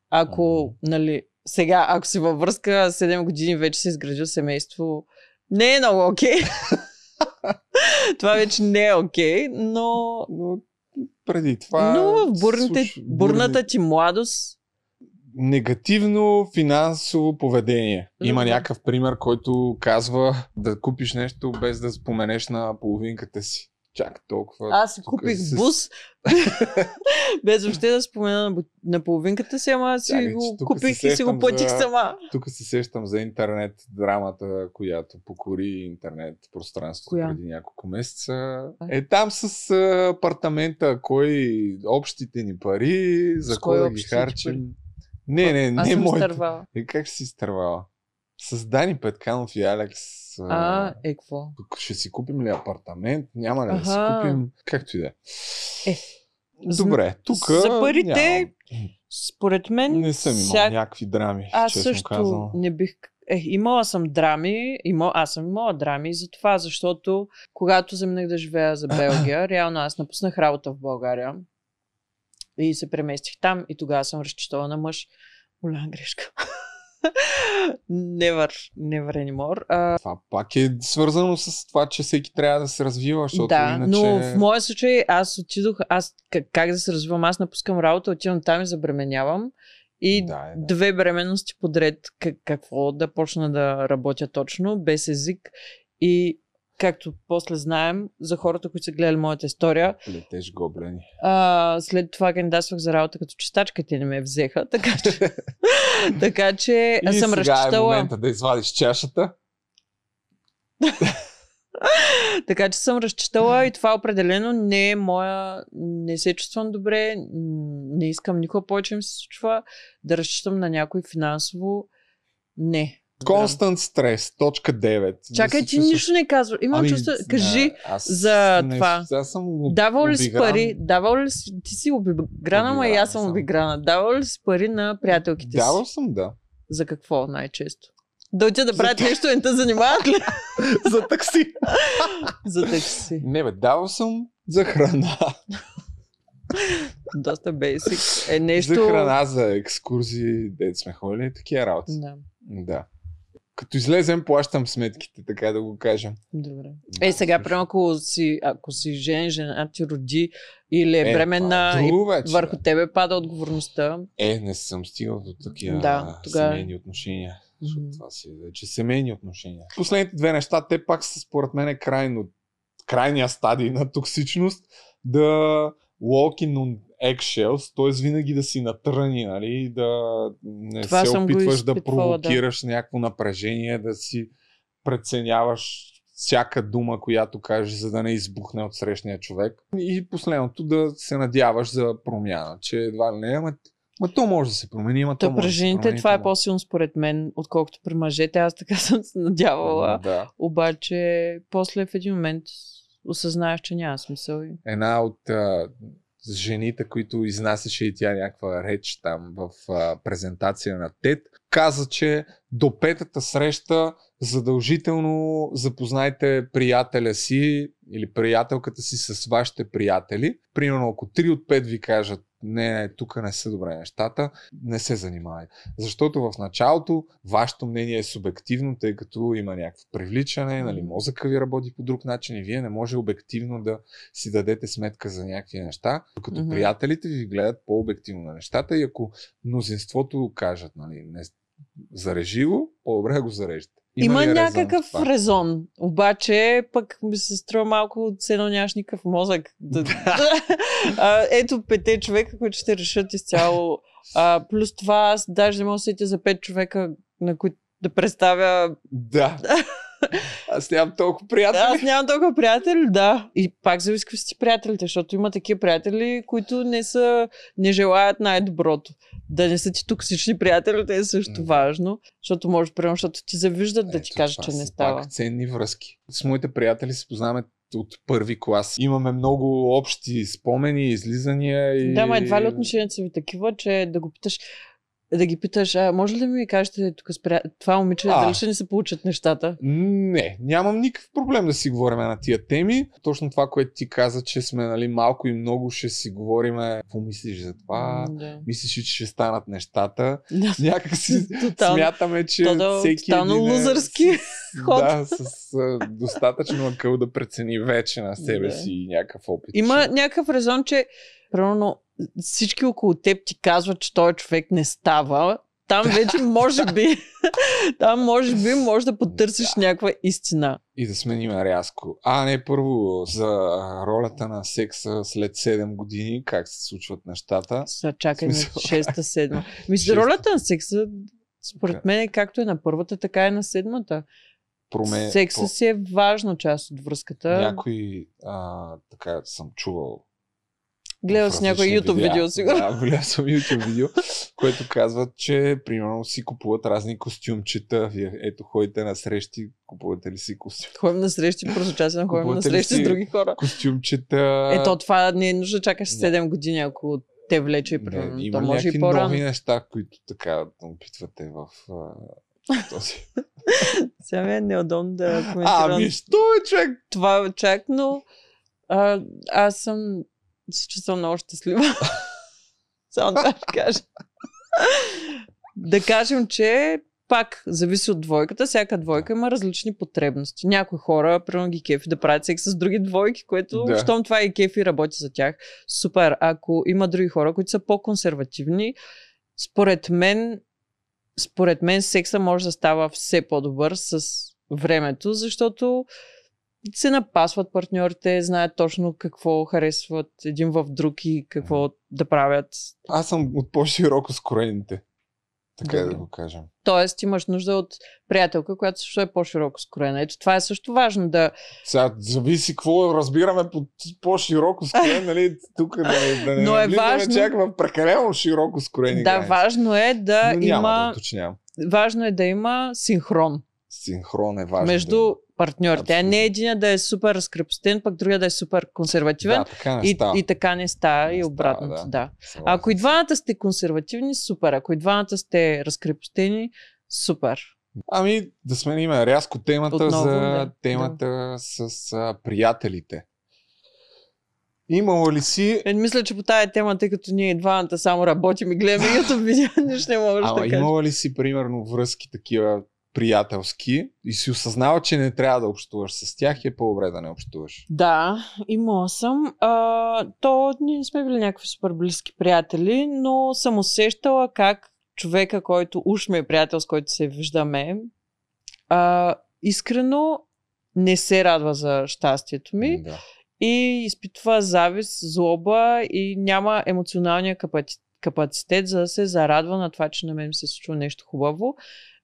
Ако, нали, сега, ако си във връзка 7 години, вече си изградил семейство, не е много окей. това вече не е окей, но, Но преди това... но в бурните, случва- бурната ти младост, Негативно финансово поведение. Има някакъв пример, който казва да купиш нещо без да споменеш на половинката си. Чак толкова. Аз си купих се- бус, без въобще да спомена на, половинката си, ама си Чакай, че го купих се и си го платих за- сама. Тук се сещам за интернет драмата, която покори интернет пространството Коя? преди няколко месеца. Е там с апартамента, кой общите ни пари, за С кой да ги харчим. Не, не, не съм моите. Е, как си изтървала? С Дани Петканов и Алекс. А, е, какво? ще си купим ли апартамент? Няма ли да си Аха. купим? Както и да е. Е, Добре, тук. за парите, Според мен, Не съм имал всяк- някакви драми, аз също казано. не бих... Е, имала съм драми, има, аз съм имала драми за това, защото когато заминах да живея за Белгия, реално аз напуснах работа в България и се преместих там и тогава съм разчитала на мъж. Голяма грешка. Never, never anymore. А, Това пак е свързано с това, че всеки трябва да се развива, защото да, иначе... но в моя случай аз отидох, аз как, как да се развивам, аз напускам работа, отивам там и забременявам. И Да, е, да. две бременности подред, как, какво да почна да работя точно, без език. И както после знаем, за хората, които са гледали моята история, Летеш гоблени. а, след това кандидатствах за работа като чистачка, те не ме взеха, така че, така че И съм сега е разчитала. момента да извадиш чашата. Така че съм разчитала и това определено не е моя... Не се чувствам добре, не искам никога повече ми се случва да разчитам на някой финансово. Не. Констант стрес, точка 9. Чакай, Да ти нищо не казваш. Имам Ами, чувство. Кажи, аз за не- това. Аз съм об- давал ли си пари? Давал ли си... Ти си обиграна, ама и аз съм обиграна. Давал ли си пари на приятелките Давал си? съм, да. За какво най-често? Да отида да За правят та- нещо, не те занимават ли? За такси. за такси. Не бе, давал съм за храна. Доста бейсик. Е нещо... За храна, за екскурзии, дет сме ходили, такива работи. Да. Да. Като излезем, плащам сметките, така да го кажем. Добре. Е, сега, прямо ако си, ако си жен, жена ти роди или е, бременна, е и друго вече, върху бе. тебе пада отговорността. Е, не съм стигал до такива Да, тогава- семейни отношения. Защото това си вече семейни отношения. Последните две неща, те пак са според мен е крайно, крайния стадий на токсичност да walking on eggshells, т.е. винаги да си натръни, нали, да не Това се опитваш да изпитвала, да. провокираш някакво напрежение, да си преценяваш всяка дума, която кажеш, за да не избухне от срещния човек. И последното да се надяваш за промяна, че едва ли не, ама, ма то може да се промени, ама то може при да жените промени, това то е по-силно според мен, отколкото при мъжете. Аз така съм се надявала. Да. Обаче, после в един момент осъзнаеш, че няма смисъл. Една от а, жените, които изнасяше и тя някаква реч там в а, презентация на TED, каза, че до петата среща задължително запознайте приятеля си или приятелката си с вашите приятели. Примерно, ако 3 от 5 ви кажат, не, не, тук не са добре нещата, не се занимавайте. Защото в началото вашето мнение е субективно, тъй като има някакво привличане, нали, мозъка ви работи по друг начин и вие не може обективно да си дадете сметка за някакви неща, докато Мгм. приятелите ви гледат по-обективно на нещата и ако мнозинството кажат, нали, не, зарежи го, по-добре го зарежете. Има, резон в някакъв това? резон, обаче пък ми се струва малко от едно нямаш никакъв мозък. А, ето пете човека, които ще решат изцяло. А, плюс това аз даже не мога да сетя за пет човека, на които да представя Да. Аз нямам толкова приятели. Аз нямам толкова приятели, да. И пак зависи какви са ти приятелите, защото има такива приятели, които не са, не желаят най-доброто. Да не са ти токсични приятели, те е също Да. важно, защото може, примерно, защото ти завиждат да ти кажат, че не става. Пак ценни връзки. С моите приятели се познаваме от първи клас. Имаме много общи спомени, излизания и... Да, ма едва ли отношенията са ви такива, че да го питаш, да ги питаш, а може ли да ми кажете тук с приятел... това момиче, А. дали ще ни се получат нещата? Не, нямам никакъв проблем да си говорим на тия теми. Точно това, което ти каза, че сме нали, малко и много ще си говорим. Какво мислиш за това? Да. Мислиш ли, че ще станат нещата? Да. Някак си Тотално. смятаме, че То да, всеки един е лузърски ход. Да, с достатъчно акъл да прецени вече на себе Да. си и някакъв опит. Има че- някакъв резон, че примерно всички около теб ти казват, че този човек не става. Там вече може би, там може би може да потърсиш някаква истина. И да сменим рязко. А, не, първо за ролята на секса след 7 години, как се случват нещата. Сега чакай Смисъл. шеста, седма. Мисля, Шеста. ролята на секса, според мен, е както е на първата, така е на седмата. Проме... Секса си е важна част от връзката. Някой, а, така съм чувал. Гледал си някой YouTube видеа. видео, сигурно. Да, гледал съм YouTube видео, което казват, че примерно си купуват разни костюмчета. Вие ето ходите на срещи, купувате ли си костюм? Ходим на срещи, часа ходим на срещи с други хора. Костюмчета. Ето това не е нужно да чакаш Не. 7 години, ако те влече, примерно. има То може и по-рано. нови неща, които така опитвате в този... Сега ми е неудобно да а, коментирам ами, що е, човек? това чак, но а, аз съм се чувствам много щастлива. Само това ще кажа. да кажем, че пак зависи от двойката. Всяка двойка има различни потребности. Някои хора, примерно ги кефи да правят секс с други двойки, което, Да. щом това и кефи работи за тях, супер. Ако има други хора, които са по-консервативни, според мен, според мен секса може да става все по-добър с времето, защото се напасват партньорите, знаят точно какво харесват един в друг и какво да правят. Аз съм от по-широко скроените. Така е да го кажем. Тоест имаш нужда от приятелка, която също е по-широко скроена. Ето това е също важно да... Сега зависи какво разбираме под по-широко скроен, нали? Тук да, да не Но е важно- чак в прекалено широко скроени да, граници. важно е да Но няма да има... уточнявам. важно е да има синхрон Синхрон е важно. между да... А Абсолютно. не един да е супер разкрепостен, пък другия да е супер консервативен. Да, така не и, става. и така не става, Не и става, обратното. да. да. Съгласен Ако и двамата сте консервативни, супер. Ако и двамата сте разкрепостени, супер. Ами да сменим рязко темата Отново, за да, темата с а, приятелите. Имало ли си... Е, мисля, че по тая тема, тъй като ние двамата само работим и гледаме YouTube видео, нищо не Ама да кажеш. имала ли си, примерно, връзки такива приятелски и си осъзнава, че не трябва да общуваш с тях и е по-добре да не общуваш? Да, имала съм. А, то ние сме били някакви супер близки приятели, но съм усещала как човека, който уж ми е приятел, с който се виждаме, а, искрено не се радва за щастието ми Да. и изпитва завист, злоба и няма емоционалния капаци- капацитет за да се зарадва на това, че на мен се случва нещо хубаво.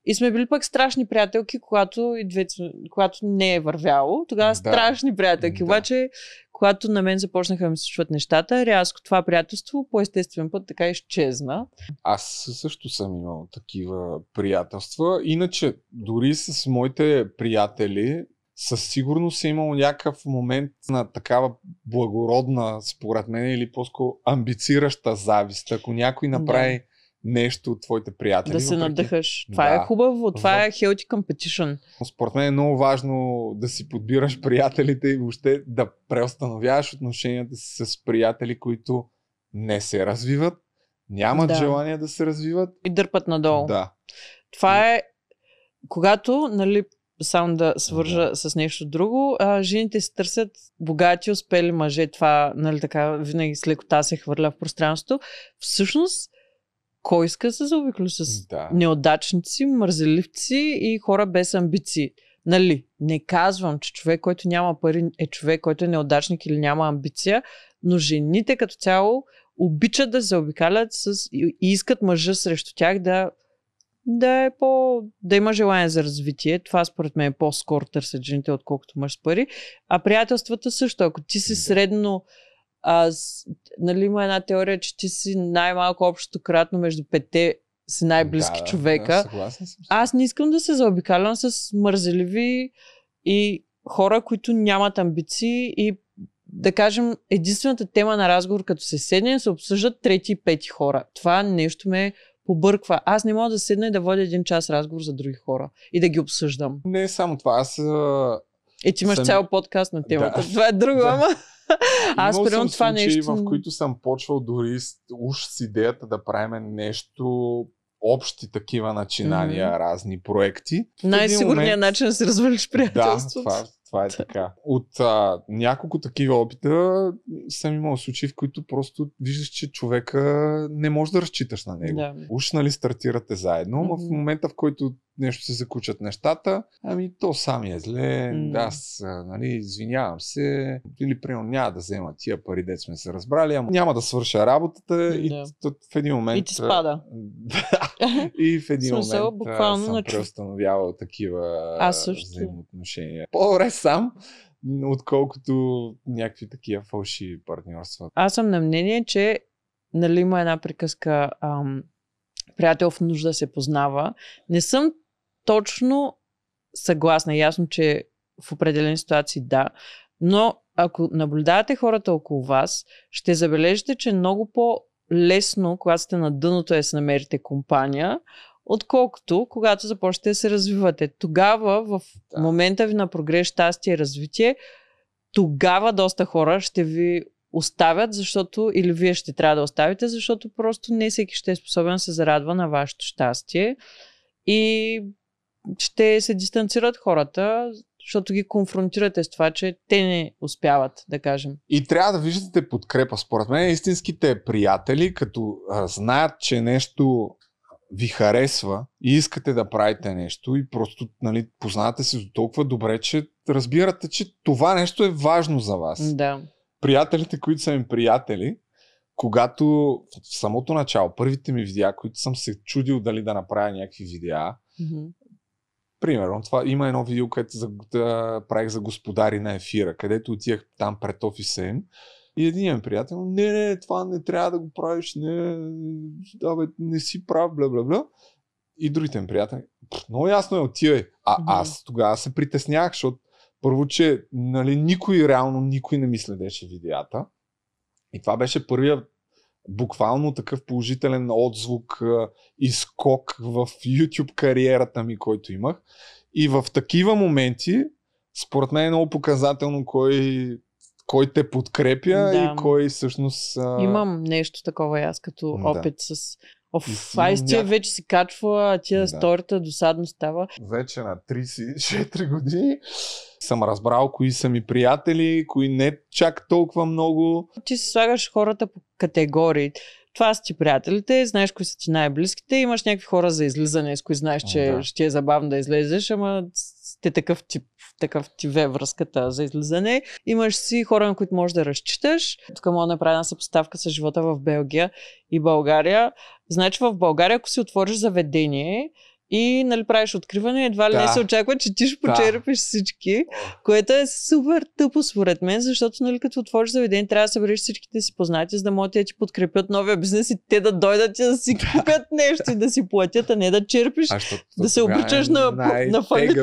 И сме били пък страшни приятелки, когато, и двете, когато не е вървяло. Тогава Да. страшни приятелки. Да. Обаче, когато на мен започнаха да ми се случват нещата, рязко това приятелство по естествен път така изчезна. Аз също съм имал такива приятелства. Иначе, дори с моите приятели, със сигурност е имал някакъв момент на такава благородна, според мен, или по-скоро амбицираща завист. Ако някой направи нещо от твоите приятели. да се въпреки- надъхаш. Това Да. е хубаво. Това В- е healthy competition. Според мен е много важно да си подбираш приятелите и въобще да преустановяваш отношенията си с приятели, които не се развиват, нямат Да. желание да се развиват. И дърпат надолу. Да. Това е, когато, нали, само да свържа Да. с нещо друго, а, жените се търсят богати, успели мъже. Това, нали, така, винаги с лекота се хвърля в пространството. Всъщност, кой иска се заобиколи с Да. неудачници, мързеливци и хора без амбиции? Нали, не казвам, че човек, който няма пари, е човек, който е неудачник или няма амбиция, но жените като цяло обичат да се обикалят с, и и искат мъжа срещу тях да да е по... да има желание за развитие. Това според мен е по-скоро търсят жените, отколкото мъж с пари. А приятелствата също. Ако ти си средно а, с, нали има една теория, че ти си най-малко общото кратно между пете си най-близки да, човека. Да, съм. Аз не искам да се заобикалям с мързеливи и хора, които нямат амбиции и да кажем, единствената тема на разговор, като се седне, се обсъждат трети и пети хора. Това нещо ме побърква. Аз не мога да седна и да водя един час разговор за други хора и да ги обсъждам. Не е само това. Аз Е, ти имаш Сами- цял подкаст на темата. Да. Това е друго, Да. ама. Аз примерно това случаи, нещо. в които съм почвал дори уж с идеята да правим нещо общи такива начинания, Мгм. разни проекти. В Най-сигурният момент- начин да си развалиш Да, приятелството. това, това е така. От а, няколко такива опита съм имал случаи, в които просто виждаш, че човека не може да разчиташ на него. Да. Уж нали стартирате заедно, но в Мгм. момента в който нещо се закучат нещата, ами то сами е зле, да, аз нали, извинявам се, или примерно няма да взема тия пари, дет сме се разбрали, ама няма да свърша работата и т- в един момент... И ти спада. Да. и в един Смисъл, момент буквално съм на преустановявал такива Аз също. взаимоотношения. По-добре сам, отколкото някакви такива фалшиви партньорства. Аз съм на мнение, че нали има една приказка ам, приятел в нужда се познава. Не съм точно съгласна. Ясно, че в определени ситуации да. Но ако наблюдавате хората около вас, ще забележите, че е много по-лесно, когато сте на дъното, е да си намерите компания, отколкото когато започнете да се развивате. Тогава, в момента ви на прогрес, щастие и развитие, тогава доста хора ще ви оставят, защото или вие ще трябва да оставите, защото просто не всеки ще е способен да се зарадва на вашето щастие и ще се дистанцират хората, защото ги конфронтирате с това, че те не успяват, да кажем. И трябва да виждате подкрепа. Според мен истинските приятели, като а, знаят, че нещо ви харесва и искате да правите нещо и просто нали, познавате се до толкова добре, че разбирате, че това нещо е важно за вас. Да. приятелите, които са ми приятели, когато в самото начало, първите ми видеа, които съм се чудил дали да направя някакви видеа, Мгм. Примерно, това има едно видео, което за, да правих за господари на ефира, където отивах там пред офиса им и един ми приятел, не, не, това не трябва да го правиш, не, да, бе, не си прав, бла, бла, бла. И другите ми приятели, «Пф, много ясно е, отивай. А Мгм. аз тогава се притеснявах, защото първо, че нали, никой, реално никой не ми следеше видеята. И това беше първия буквално такъв положителен отзвук и скок в YouTube кариерата ми, който имах. И в такива моменти, според мен е много показателно кой, кой те подкрепя Да. и кой всъщност... Имам нещо такова аз като Да. опит с... Оф, И си ай, имам тия вече си качва, а тия Да. сторита досадно става. вече на 34 години съм разбрал кои са ми приятели, кои не чак толкова много. Ти си слагаш хората по категории. Това са ти приятелите, знаеш кои са ти най-близките, имаш някакви хора за излизане, с които знаеш, че Да. ще е забавно да излезеш, ама сте такъв тип, такъв тип е връзката за излизане. Имаш си хора, на които можеш да разчиташ. Тук мога да направя една съпоставка с живота в Белгия и България. Значи в България, ако си отвориш заведение, и нали, правиш откриване, едва ли Да. не се очаква, че ти ще Да. почерпиш всички, което е супер тъпо според мен, защото нали, като отвориш заведение, трябва да събереш всичките си познати, за да могат да ти подкрепят новия бизнес и те да дойдат и да си купят нещо и да си платят, а не да черпиш. А, Да се обичаш е на- на фалит.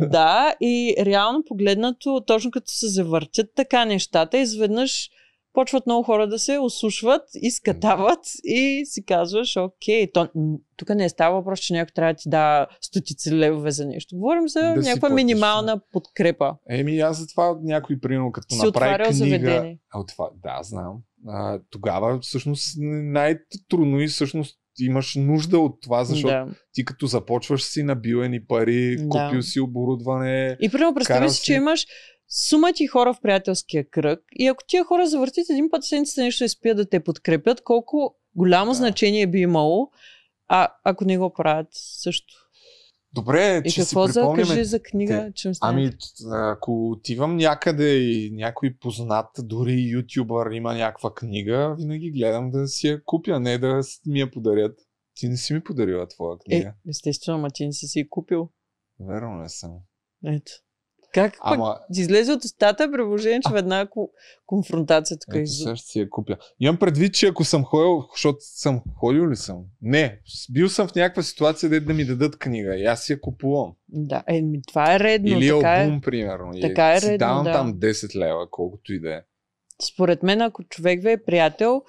Да, и реално погледнато, точно като се завъртят така нещата, изведнъж почват много хора да се осушват, изкатават и си казваш, окей, то, тук не става въпрос, че някой трябва да ти да стотици левове за нещо. Говорим за Да някаква минимална подкрепа. Еми, аз затова някой, примерно, като Си направи книга... заведение. А, това, да, знам. А, тогава всъщност най-трудно и всъщност имаш нужда от това, защото Да. ти като започваш си набил едни пари, Да. купил си оборудване. И примерно представи си- че имаш сума ти хора в приятелския кръг и ако тия хора завъртят един път седмицата нещо и спият да те подкрепят, колко голямо Да. значение би имало, а ако не го правят също. Добре, И че какво си за, кажи за книга, че Ами, ако отивам някъде и някой познат, дори ютубър има някаква книга, винаги гледам да си я купя, не да ми я подарят. Ти не си ми подарила твоя Е, книга. естествено, ма ти не си си купил. Верно не съм. Ето. Как пък Ама, ти излезе от устата, предложение, че веднага ко- конфронтация тук ето из... сега ще си я купя. Имам предвид, че ако съм ходил, защото съм ходил ли съм? Не, бил съм в някаква ситуация, де да ми дадат книга и аз си я купувам. Да, е, ми, това е редно. Или така албум, е. примерно. така е си редно, давам да. там 10 лева, колкото и да е. Според мен, ако човек ви е приятел,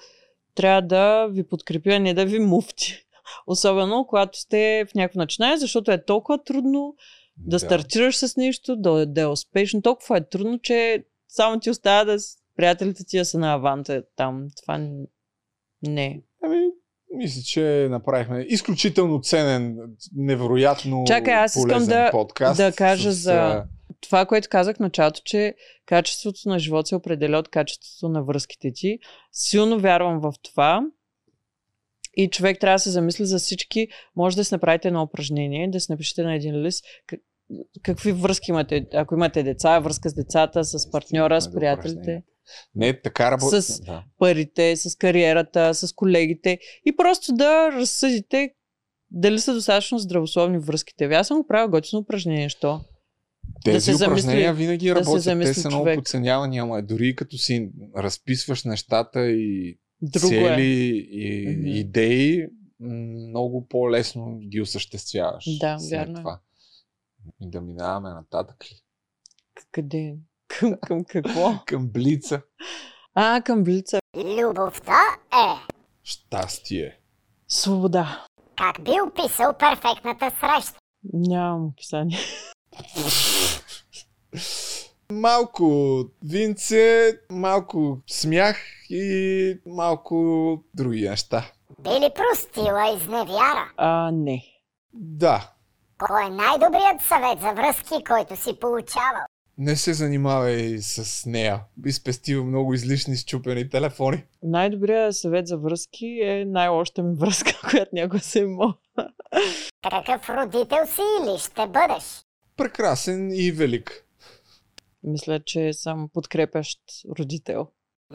трябва да ви подкрепи, а не да ви муфти. Особено, когато сте в някакво начинание, защото е толкова трудно да, стартираш с нещо, да, да е успешно. Толкова е трудно, че само ти остава да приятелите ти да са на аванта там. Това не. Ами, мисля, че направихме изключително ценен, невероятно Чакай, аз искам да- подкаст. да кажа с, за- Това, което казах в началото, че качеството на живот се определя от качеството на връзките ти. Силно вярвам в това. И човек трябва да се замисли за всички. Може да си направите едно упражнение, да си напишете на един лист какви връзки имате. Ако имате деца, връзка с децата, с партньора, с приятелите. Не, така работи. С- Да. парите, с кариерата, с колегите. И просто да разсъдите дали са достатъчно здравословни връзките ви. Аз съм го правил готино упражнение, що? Тези се замисли- упражнения винаги да се. Те замисли са много подценявани, ама дори като си разписваш нещата и Друго цели е. и Мгм. идеи, много по-лесно ги осъществяваш. Да, след вярно е. това. И да минаваме нататък ли? Къде? Към, към какво? Към блица. А, към блица. Любовта е. Щастие. Свобода. Как би описал перфектната среща? Нямам описание. Малко винце, малко смях и малко други неща. Би ли простила изневяра? А, не. Да, Кой е най-добрият съвет за връзки, който си получавал? не се занимавай с нея. Би спестил много излишни счупени телефони. Най-добрият съвет за връзки е най-лошата ми връзка, която някога се е имал. Какъв родител си или ще бъдеш? Прекрасен и велик. Мисля, че съм подкрепящ родител.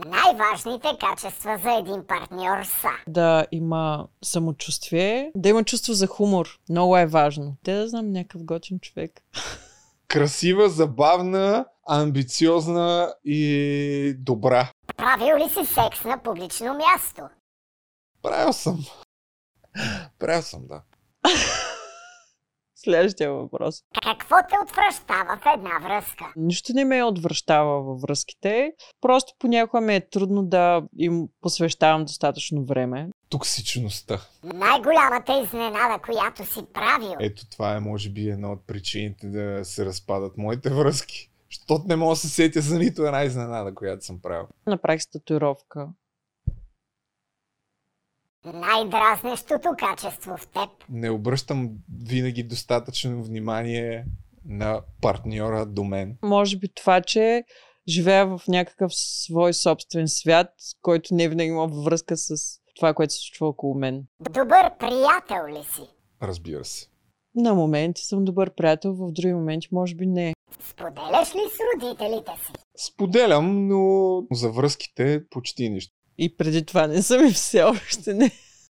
Най-важните качества за един партньор са. Да има самочувствие, да има чувство за хумор. Много е важно. Те да знам някакъв готин човек. Красива, забавна, амбициозна и добра. Правил ли си секс на публично място? Правил съм. Правил съм, да. Следващия въпрос. Какво те отвръщава в една връзка? Нищо не ме отвръщава във връзките. Просто понякога ми е трудно да им посвещавам достатъчно време. Токсичността. Най-голямата изненада, която си правил. Ето това е, може би, една от причините да се разпадат моите връзки. Щото не мога да се сетя за нито една изненада, която съм правил. Направих с татуировка. Най-дразнещото качество в теб. Не обръщам винаги достатъчно внимание на партньора до мен. Може би това, че живея в някакъв свой собствен свят, който не винаги има връзка с това, което се случва около мен. Добър приятел ли си? Разбира се. На моменти съм добър приятел, в други моменти може би не. Споделяш ли с родителите си? Споделям, но за връзките почти нищо. И преди това не съм и все още не.